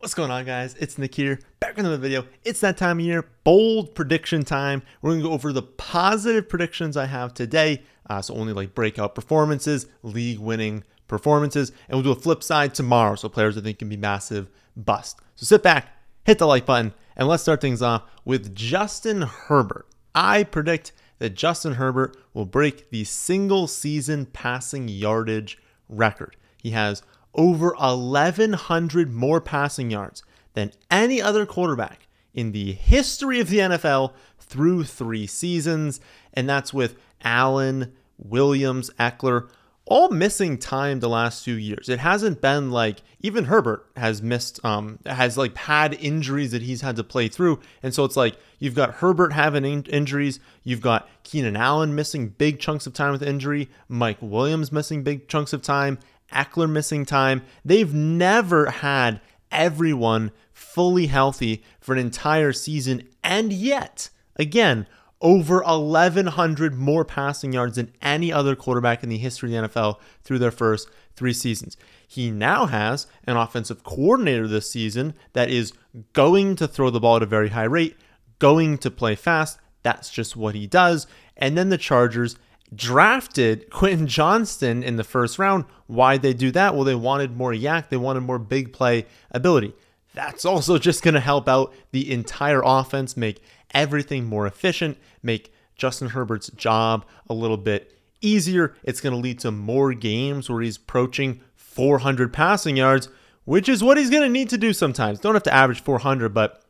What's going on, guys? It's Nick here, back with another video. It's that time of year, bold prediction time. We're gonna go over the positive predictions I have today. Uh, so only like breakout performances, league winning performances, and we'll do a flip side tomorrow. So players I think can be massive bust. So sit back, hit the like button, and let's start things off with Justin Herbert. I predict that Justin Herbert will break the single season passing yardage record. He has over 1,100 more passing yards than any other quarterback in the history of the NFL through three seasons. And that's with Allen, Williams, Ekeler, all missing time the last two years. It hasn't been like even Herbert has missed, um, has like had injuries that he's had to play through. And so it's like you've got Herbert having in- injuries, you've got Keenan Allen missing big chunks of time with injury, Mike Williams missing big chunks of time, Ekeler missing time. They've never had everyone fully healthy for an entire season. And yet, again, over 1,100 more passing yards than any other quarterback in the history of the NFL through their first three seasons. He now has an offensive coordinator this season that is going to throw the ball at a very high rate, going to play fast. That's just what he does. And then the Chargers drafted Quentin Johnston in the first round. Why'd they do that? Well, they wanted more YAC, they wanted more big play ability. That's also just going to help out the entire offense, make everything more efficient, make Justin Herbert's job a little bit easier. It's going to lead to more games where he's approaching 400 passing yards, which is what he's going to need to do sometimes. Don't have to average 400, but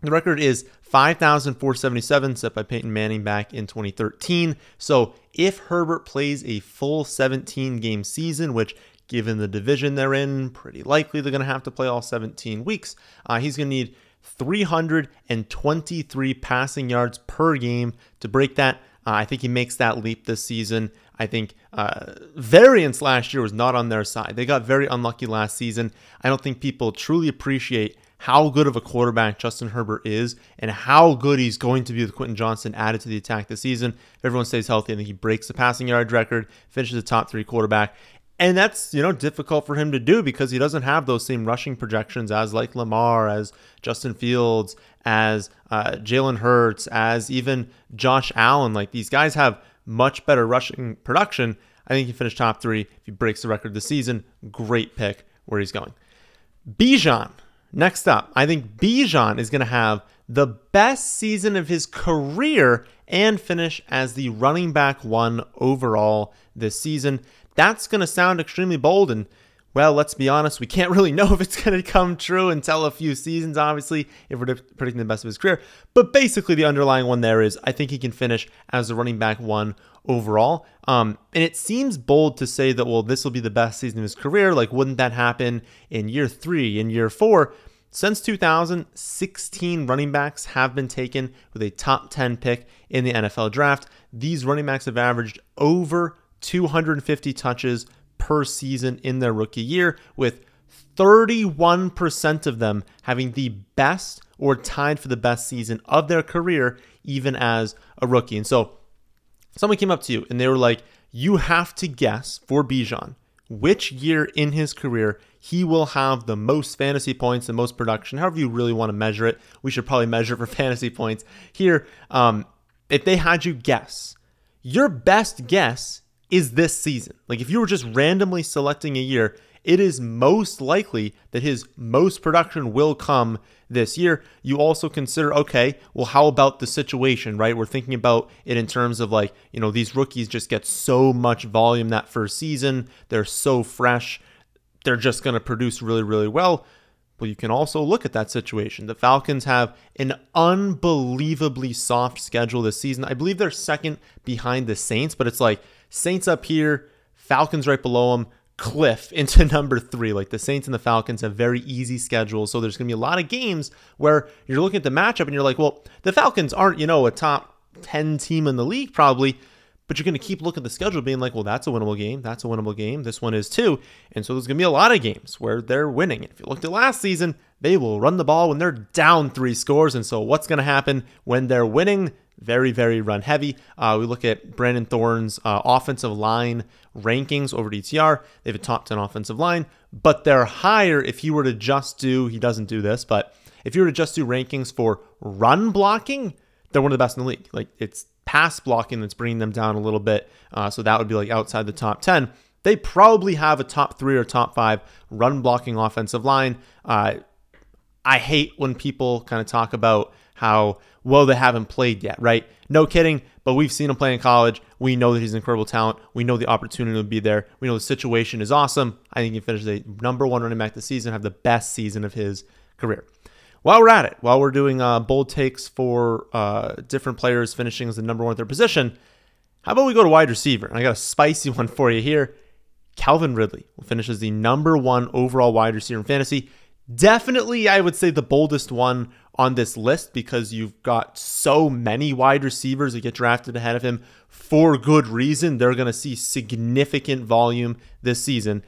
the record is 5,477 set by Peyton Manning back in 2013. So if Herbert plays a full 17 game season, which given the division they're in, pretty likely they're going to have to play all 17 weeks, uh, he's going to need 323 passing yards per game to break that. Uh, I think he makes that leap this season. I think uh, variance last year was not on their side. They got very unlucky last season. I don't think people truly appreciate how good of a quarterback Justin Herbert is and how good he's going to be with Quentin Johnston added to the attack this season. If everyone stays healthy, think he breaks the passing yard record, finishes the top three quarterback. And that's, you know, difficult for him to do because he doesn't have those same rushing projections as like Lamar, as Justin Fields, as uh, Jalen Hurts, as even Josh Allen. Like these guys have much better rushing production. I think he finished top three. If he breaks the record this season, great pick where he's going. Bijan, Next up, I think Bijan is going to have the best season of his career and finish as the running back one overall this season. That's going to sound extremely bold and well, let's be honest, we can't really know if it's going to come true until a few seasons, obviously, if we're predicting the best of his career. But basically, the underlying one there is I think he can finish as the running back one overall. Um, and it seems bold to say that, well, this will be the best season of his career. Like, wouldn't that happen in year three, in year four? Since 2016, running backs have been taken with a top 10 pick in the NFL draft. These running backs have averaged over 250 touches per season in their rookie year, with 31% of them having the best or tied for the best season of their career, even as a rookie. And so someone came up to you and they were like, You have to guess for Bijan which year in his career he will have the most fantasy points and most production, however you really want to measure it. We should probably measure for fantasy points. Here, um, if they had you guess, your best guess is this season. Like if you were just randomly selecting a year, it is most likely that his most production will come this year. You also consider, okay, well, how about the situation, right? We're thinking about it in terms of like, you know, these rookies just get so much volume that first season. They're so fresh. They're just going to produce really, really well. Well, you can also look at that situation. The Falcons have an unbelievably soft schedule this season. I believe they're second behind the Saints, but it's like Saints up here, Falcons right below them, cliff into number three. Like the Saints and the Falcons have very easy schedules. So there's going to be a lot of games where you're looking at the matchup and you're like, well, the Falcons aren't, you know, a top 10 team in the league probably, but you're going to keep looking at the schedule being like, well, that's a winnable game. That's a winnable game. This one is too. And so there's going to be a lot of games where they're winning. If you looked at last season, they will run the ball when they're down three scores. And so what's going to happen when they're winning? Very, very run heavy. Uh, we look at Brandon Thorn's uh, offensive line rankings over DTR. They have a top 10 offensive line. but they're higher if you were to just do, he doesn't do this, but if you were to just do rankings for run blocking, they're one of the best in the league. Like it's pass blocking that's bringing them down a little bit. Uh, so that would be like outside the top 10. They probably have a top three or top five run blocking offensive line. Uh, I hate when people kind of talk about how well they haven't played yet, right? No kidding, but we've seen him play in college. We know that he's an incredible talent. We know the opportunity will be there. We know the situation is awesome. I think he finishes the number one running back this season, have the best season of his career. While we're at it, while we're doing uh, bold takes for uh, different players finishing as the number one at their position, how about we go to wide receiver? And I got a spicy one for you here. Calvin Ridley finishes the number one overall wide receiver in fantasy. Definitely, I would say the boldest one on this list because you've got so many wide receivers that get drafted ahead of him for good reason. They're going to see significant volume this season.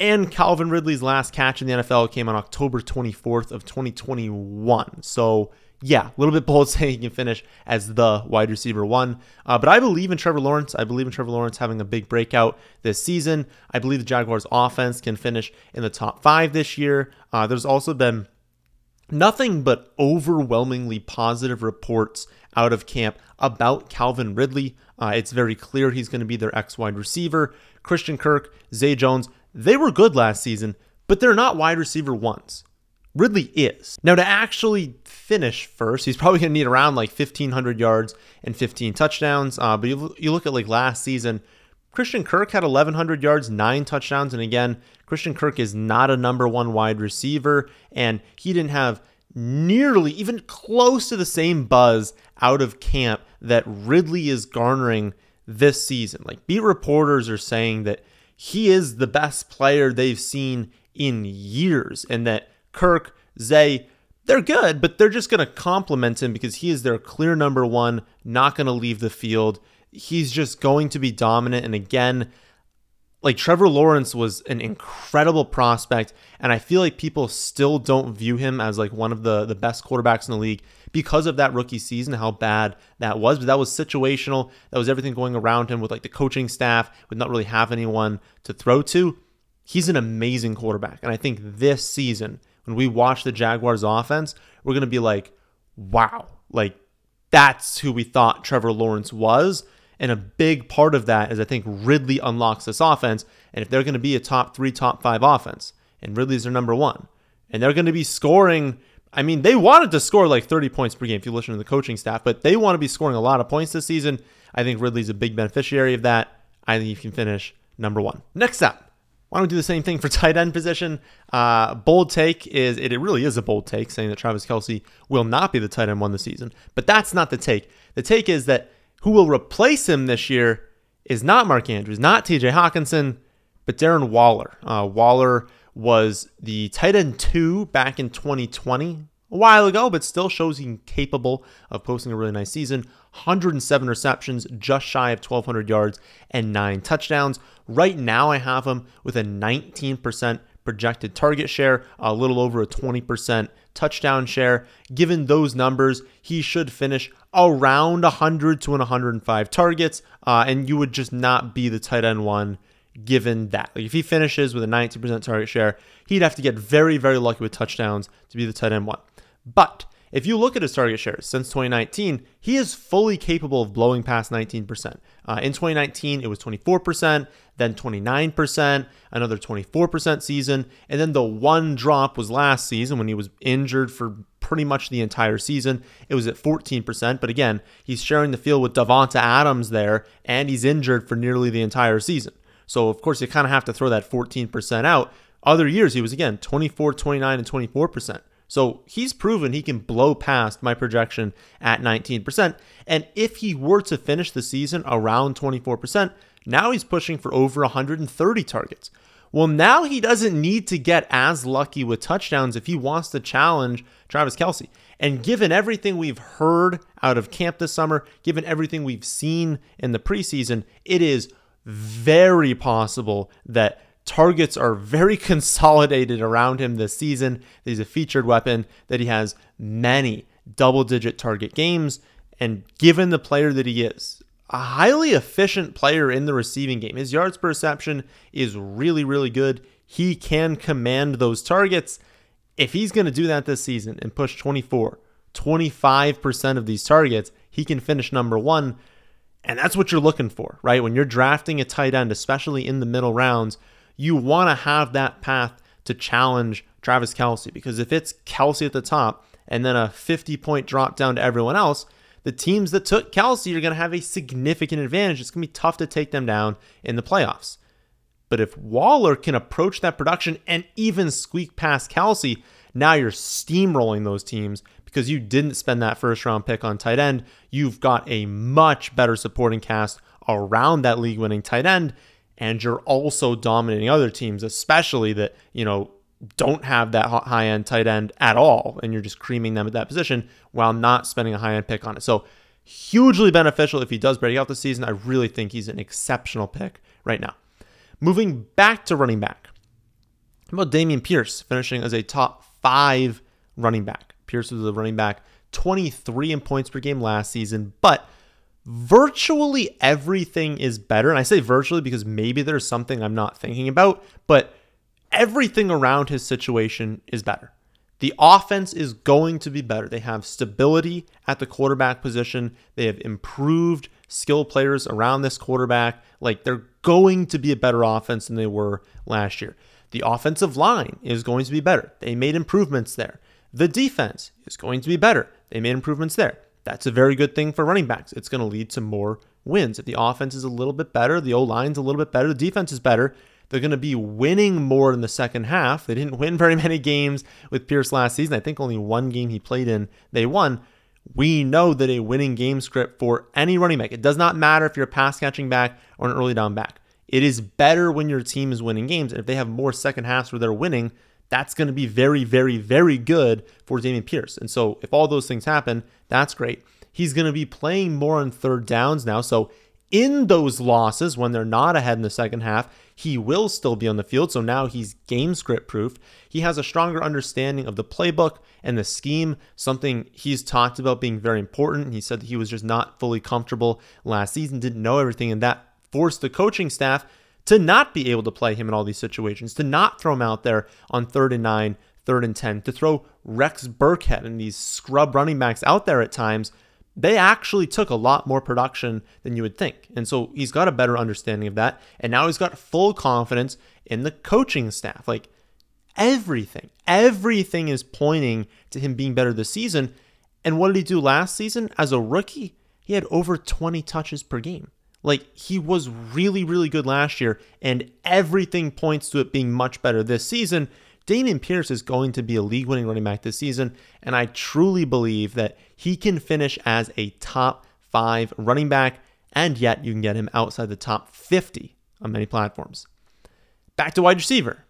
And Calvin Ridley's last catch in the NFL came on October 24th of 2021. So yeah, a little bit bold saying he can finish as the wide receiver one. Uh, but I believe in Trevor Lawrence. I believe in Trevor Lawrence having a big breakout this season. I believe the Jaguars' offense can finish in the top five this year. Uh, there's also been nothing but overwhelmingly positive reports out of camp about Calvin Ridley. Uh, it's very clear he's going to be their X wide receiver. Christian Kirk, Zay Jones, they were good last season, but they're not wide receiver ones. Ridley is. Now, to actually finish first, he's probably going to need around like 1,500 yards and 15 touchdowns. Uh, but you, you look at like last season, Christian Kirk had 1,100 yards, nine touchdowns. And again, Christian Kirk is not a number one wide receiver, and he didn't have nearly even close to the same buzz out of camp that Ridley is garnering this season. Like beat reporters are saying that he is the best player they've seen in years, and that Kirk, Zay, they're good, but they're just going to complement him because he is their clear number one, not going to leave the field. He's just going to be dominant. And again, like Trevor Lawrence was an incredible prospect, and I feel like people still don't view him as like one of the the best quarterbacks in the league because of that rookie season, how bad that was. But that was situational. That was everything going around him with like the coaching staff, with not really have anyone to throw to. He's an amazing quarterback, and I think this season when we watch the Jaguars offense, we're going to be like, wow, like that's who we thought Trevor Lawrence was. And a big part of that is I think Ridley unlocks this offense. And if they're going to be a top three, top five offense, and Ridley's their number one, and they're going to be scoring. I mean, they wanted to score like 30 points per game if you listen to the coaching staff, but they want to be scoring a lot of points this season. I think Ridley's a big beneficiary of that. I think he can finish number one. Next up, why don't we do the same thing for tight end position? Uh, bold take is it, it really is a bold take saying that Travis Kelce will not be the tight end one this season, but that's not the take. The take is that who will replace him this year is not Mark Andrews, not TJ Hockenson, but Darren Waller. Uh, Waller was the tight end two back in 2020, a while ago, but still shows he's capable of posting a really nice season. 107 receptions, just shy of 1,200 yards, and nine touchdowns. Right now, I have him with a 19% projected target share, a little over a 20% touchdown share. Given those numbers, he should finish around 100 to 105 targets, uh, and you would just not be the tight end one given that. Like if he finishes with a 19% target share, he'd have to get very, very lucky with touchdowns to be the tight end one. But if you look at his target shares since 2019, he is fully capable of blowing past 19%. Uh, in 2019, it was 24%, then 29%, another 24% season, and then the one drop was last season when he was injured for pretty much the entire season. It was at 14%, but again, he's sharing the field with Davante Adams there, and he's injured for nearly the entire season. So, of course, you kind of have to throw that 14% out. Other years, he was again 24, 29, and 24%. So he's proven he can blow past my projection at 19%. And if he were to finish the season around 24%, now he's pushing for over 130 targets. Well, now he doesn't need to get as lucky with touchdowns if he wants to challenge Travis Kelce. And given everything we've heard out of camp this summer, given everything we've seen in the preseason, it is very possible that targets are very consolidated around him this season. He's a featured weapon that he has many double digit target games. And given the player that he is, a highly efficient player in the receiving game, his yards per reception is really, really good. he can command those targets. If he's going to do that this season and push 24, 25% of these targets, he can finish number one. And that's what you're looking for, right? When you're drafting a tight end, especially in the middle rounds, you want to have that path to challenge Travis Kelce because if it's Kelce at the top and then a 50 point drop down to everyone else, the teams that took Kelce are going to have a significant advantage. It's going to be tough to take them down in the playoffs. But if Waller can approach that production and even squeak past Kelce, now you're steamrolling those teams because you didn't spend that first round pick on tight end. You've got a much better supporting cast around that league winning tight end. And you're also dominating other teams, especially that, you know, don't have that high end tight end at all, and you're just creaming them at that position while not spending a high end pick on it. So, hugely beneficial if he does break out this season. I really think he's an exceptional pick right now. Moving back to running back. How about Dameon Pierce finishing as a top five running back? Pierce was a running back 23 in points per game last season, but virtually everything is better. And I say virtually because maybe there's something I'm not thinking about, but everything around his situation is better. The offense is going to be better. They have stability at the quarterback position. They have improved skill players around this quarterback. Like they're going to be a better offense than they were last year. The offensive line is going to be better. They made improvements there. The defense is going to be better. They made improvements there. That's a very good thing for running backs. It's going to lead to more wins. If the offense is a little bit better, the O line's a little bit better, the defense is better, they're going to be winning more in the second half. They didn't win very many games with Pierce last season. I think only one game he played in, they won. We know that a winning game script for any running back, it does not matter if you're a pass catching back or an early down back. It is better when your team is winning games. And if they have more second halves where they're winning, that's going to be very, very, very good for Dameon Pierce. And so if all those things happen, that's great. He's going to be playing more on third downs now. So in those losses, when they're not ahead in the second half, he will still be on the field. So now he's game script proof. He has a stronger understanding of the playbook and the scheme, something he's talked about being very important. He said that he was just not fully comfortable last season, didn't know everything, and that forced the coaching staff to not be able to play him in all these situations, to not throw him out there on third and nine, third and 10, to throw Rex Burkhead and these scrub running backs out there at times they actually took a lot more production than you would think. And so he's got a better understanding of that. And now he's got full confidence in the coaching staff. Like everything, everything is pointing to him being better this season. And what did he do last season? As a rookie, he had over 20 touches per game. Like he was really, really good last year, and everything points to it being much better this season. Dameon Pierce is going to be a league winning running back this season, and I truly believe that he can finish as a top five running back, and yet you can get him outside the top 50 on many platforms. Back to wide receiver.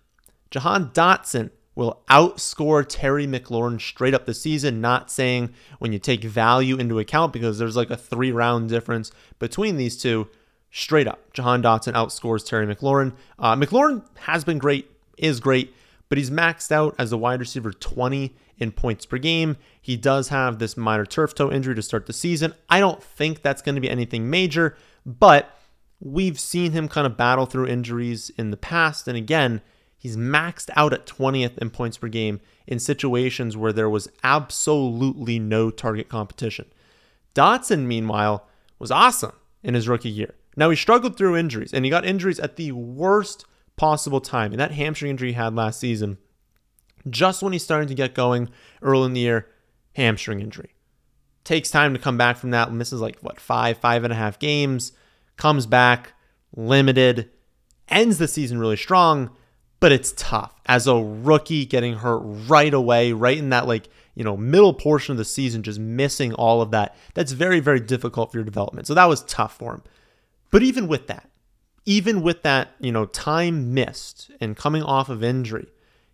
Jahan Dotson will outscore Terry McLaurin straight up the season, not saying when you take value into account because there's like a three round difference between these two. Straight up, Jahan Dotson outscores Terry McLaurin. Uh, McLaurin has been great, is great but he's maxed out as a wide receiver 20 in points per game. He does have this minor turf toe injury to start the season. I don't think that's going to be anything major, but we've seen him kind of battle through injuries in the past. And again, he's maxed out at 20th in points per game in situations where there was absolutely no target competition. Dotson, meanwhile, was awesome in his rookie year. Now he struggled through injuries, and he got injuries at the worst possible time. And that hamstring injury he had last season, just when he's starting to get going early in the year, hamstring injury. Takes time to come back from that, misses like what, five, five and a half games, comes back, limited, ends the season really strong, but it's tough. As a rookie, getting hurt right away, right in that like, you know, middle portion of the season, just missing all of that. That's very, very difficult for your development. So that was tough for him. But even with that, even with that, you know, time missed and coming off of injury,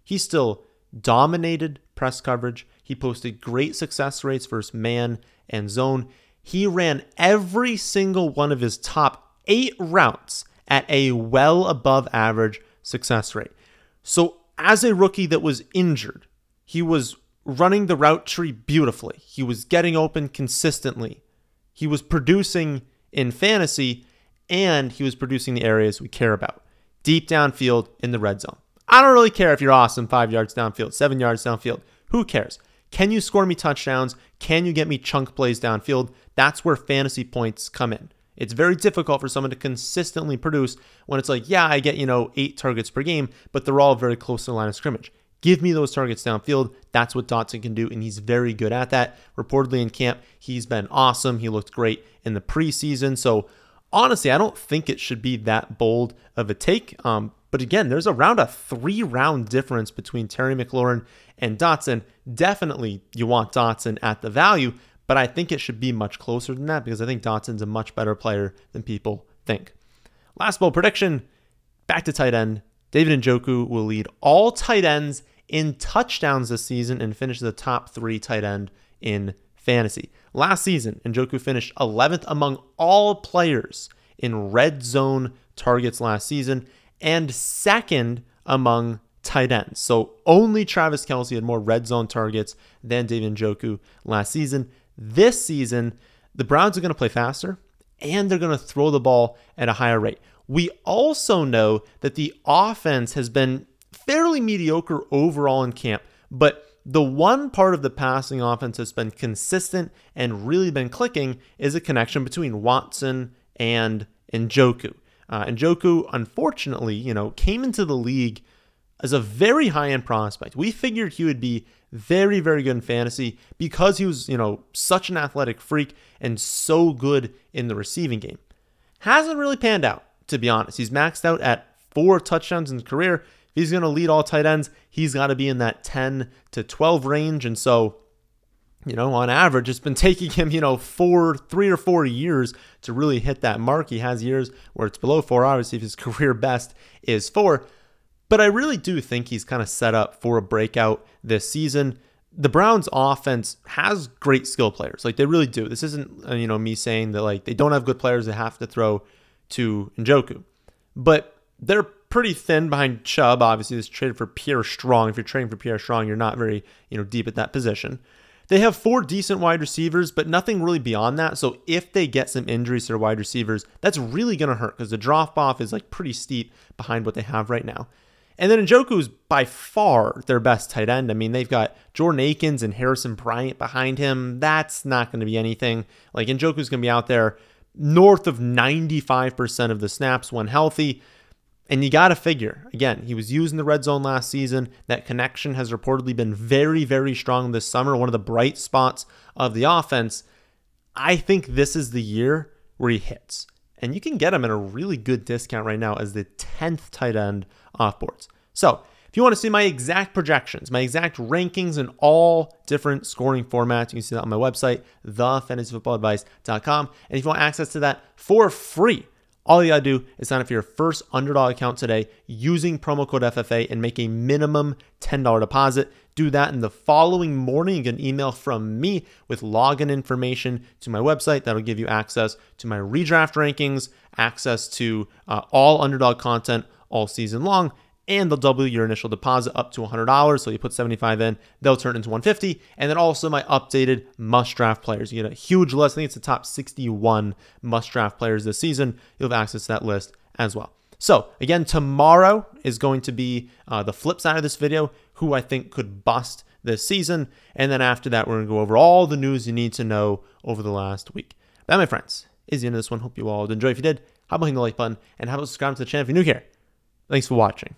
he still dominated press coverage. He posted great success rates versus man and zone. He ran every single one of his top eight routes at a well above average success rate. So, as a rookie that was injured, he was running the route tree beautifully. He was getting open consistently. He was producing in fantasy and he was producing the areas we care about deep downfield in the red zone. I don't really care if you're awesome five yards downfield, seven yards downfield. Who cares? Can you score me touchdowns? Can you get me chunk plays downfield? That's where fantasy points come in. It's very difficult for someone to consistently produce when it's like, yeah, I get, you know, eight targets per game, but they're all very close to the line of scrimmage. Give me those targets downfield. That's what Dotson can do, and he's very good at that. Reportedly in camp, he's been awesome. He looked great in the preseason. So honestly, I don't think it should be that bold of a take. Um, but again, there's around a three round difference between Terry McLaurin and Dotson. Definitely, you want Dotson at the value, but I think it should be much closer than that because I think Dotson's a much better player than people think. Last bold prediction back to tight end. David Njoku will lead all tight ends in touchdowns this season and finish the top three tight end in fantasy. Last season, Njoku finished 11th among all players in red zone targets last season and second among tight ends. So only Travis Kelce had more red zone targets than David Njoku last season. This season, the Browns are going to play faster and they're going to throw the ball at a higher rate. We also know that the offense has been fairly mediocre overall in camp, but the one part of the passing offense that's been consistent and really been clicking is a connection between Watson and Njoku. Uh, Njoku, unfortunately, you know, came into the league as a very high end prospect. We figured he would be very, very good in fantasy because he was, you know, such an athletic freak and so good in the receiving game. Hasn't really panned out, to be honest. He's maxed out at four touchdowns in his career. If he's going to lead all tight ends, he's got to be in that 10 to 12 range. And so, you know, on average, it's been taking him, you know, four, three or four years to really hit that mark. He has years where it's below four. Obviously, if his career best is four. But I really do think he's kind of set up for a breakout this season. The Browns offense has great skill players. Like they really do. This isn't, uh, you know, me saying that like they don't have good players that have to throw to Njoku. But they're pretty thin behind Chubb. Obviously, this traded for Pierre Strong. If you're trading for Pierre Strong, you're not very, you know, deep at that position. They have four decent wide receivers, but nothing really beyond that. So if they get some injuries to their wide receivers, that's really going to hurt because the drop off is like pretty steep behind what they have right now. And then Njoku is by far their best tight end. I mean, they've got Jordan Akins and Harrison Bryant behind him. That's not going to be anything. Like Njoku's going to be out there north of 95% of the snaps when healthy. And you got to figure, again, he was using the red zone last season. That connection has reportedly been very, very strong this summer, one of the bright spots of the offense. I think this is the year where he hits. And you can get him at a really good discount right now as the 10th tight end off boards. So, if you want to see my exact projections, my exact rankings in all different scoring formats, you can see that on my website, thefantasyfootballadvice.com. And if you want access to that for free, all you gotta do is sign up for your first underdog account today using promo code FFA and make a minimum $10 deposit. Do that in the following morning. You get an email from me with login information to my website that'll give you access to my redraft rankings, access to uh, all underdog content all season long and they'll double your initial deposit up to $100. So you put 75 in, they'll turn into 150. And then also my updated must draft players. You get a huge list. I think it's the top 61 must draft players this season. You'll have access to that list as well. So again, tomorrow is going to be uh, the flip side of this video, who I think could bust this season. And then after that, we're going to go over all the news you need to know over the last week. That, my friends, is the end of this one. Hope you all enjoyed. If you did, how about hitting the like button and how about subscribing to the channel if you're new here? Thanks for watching.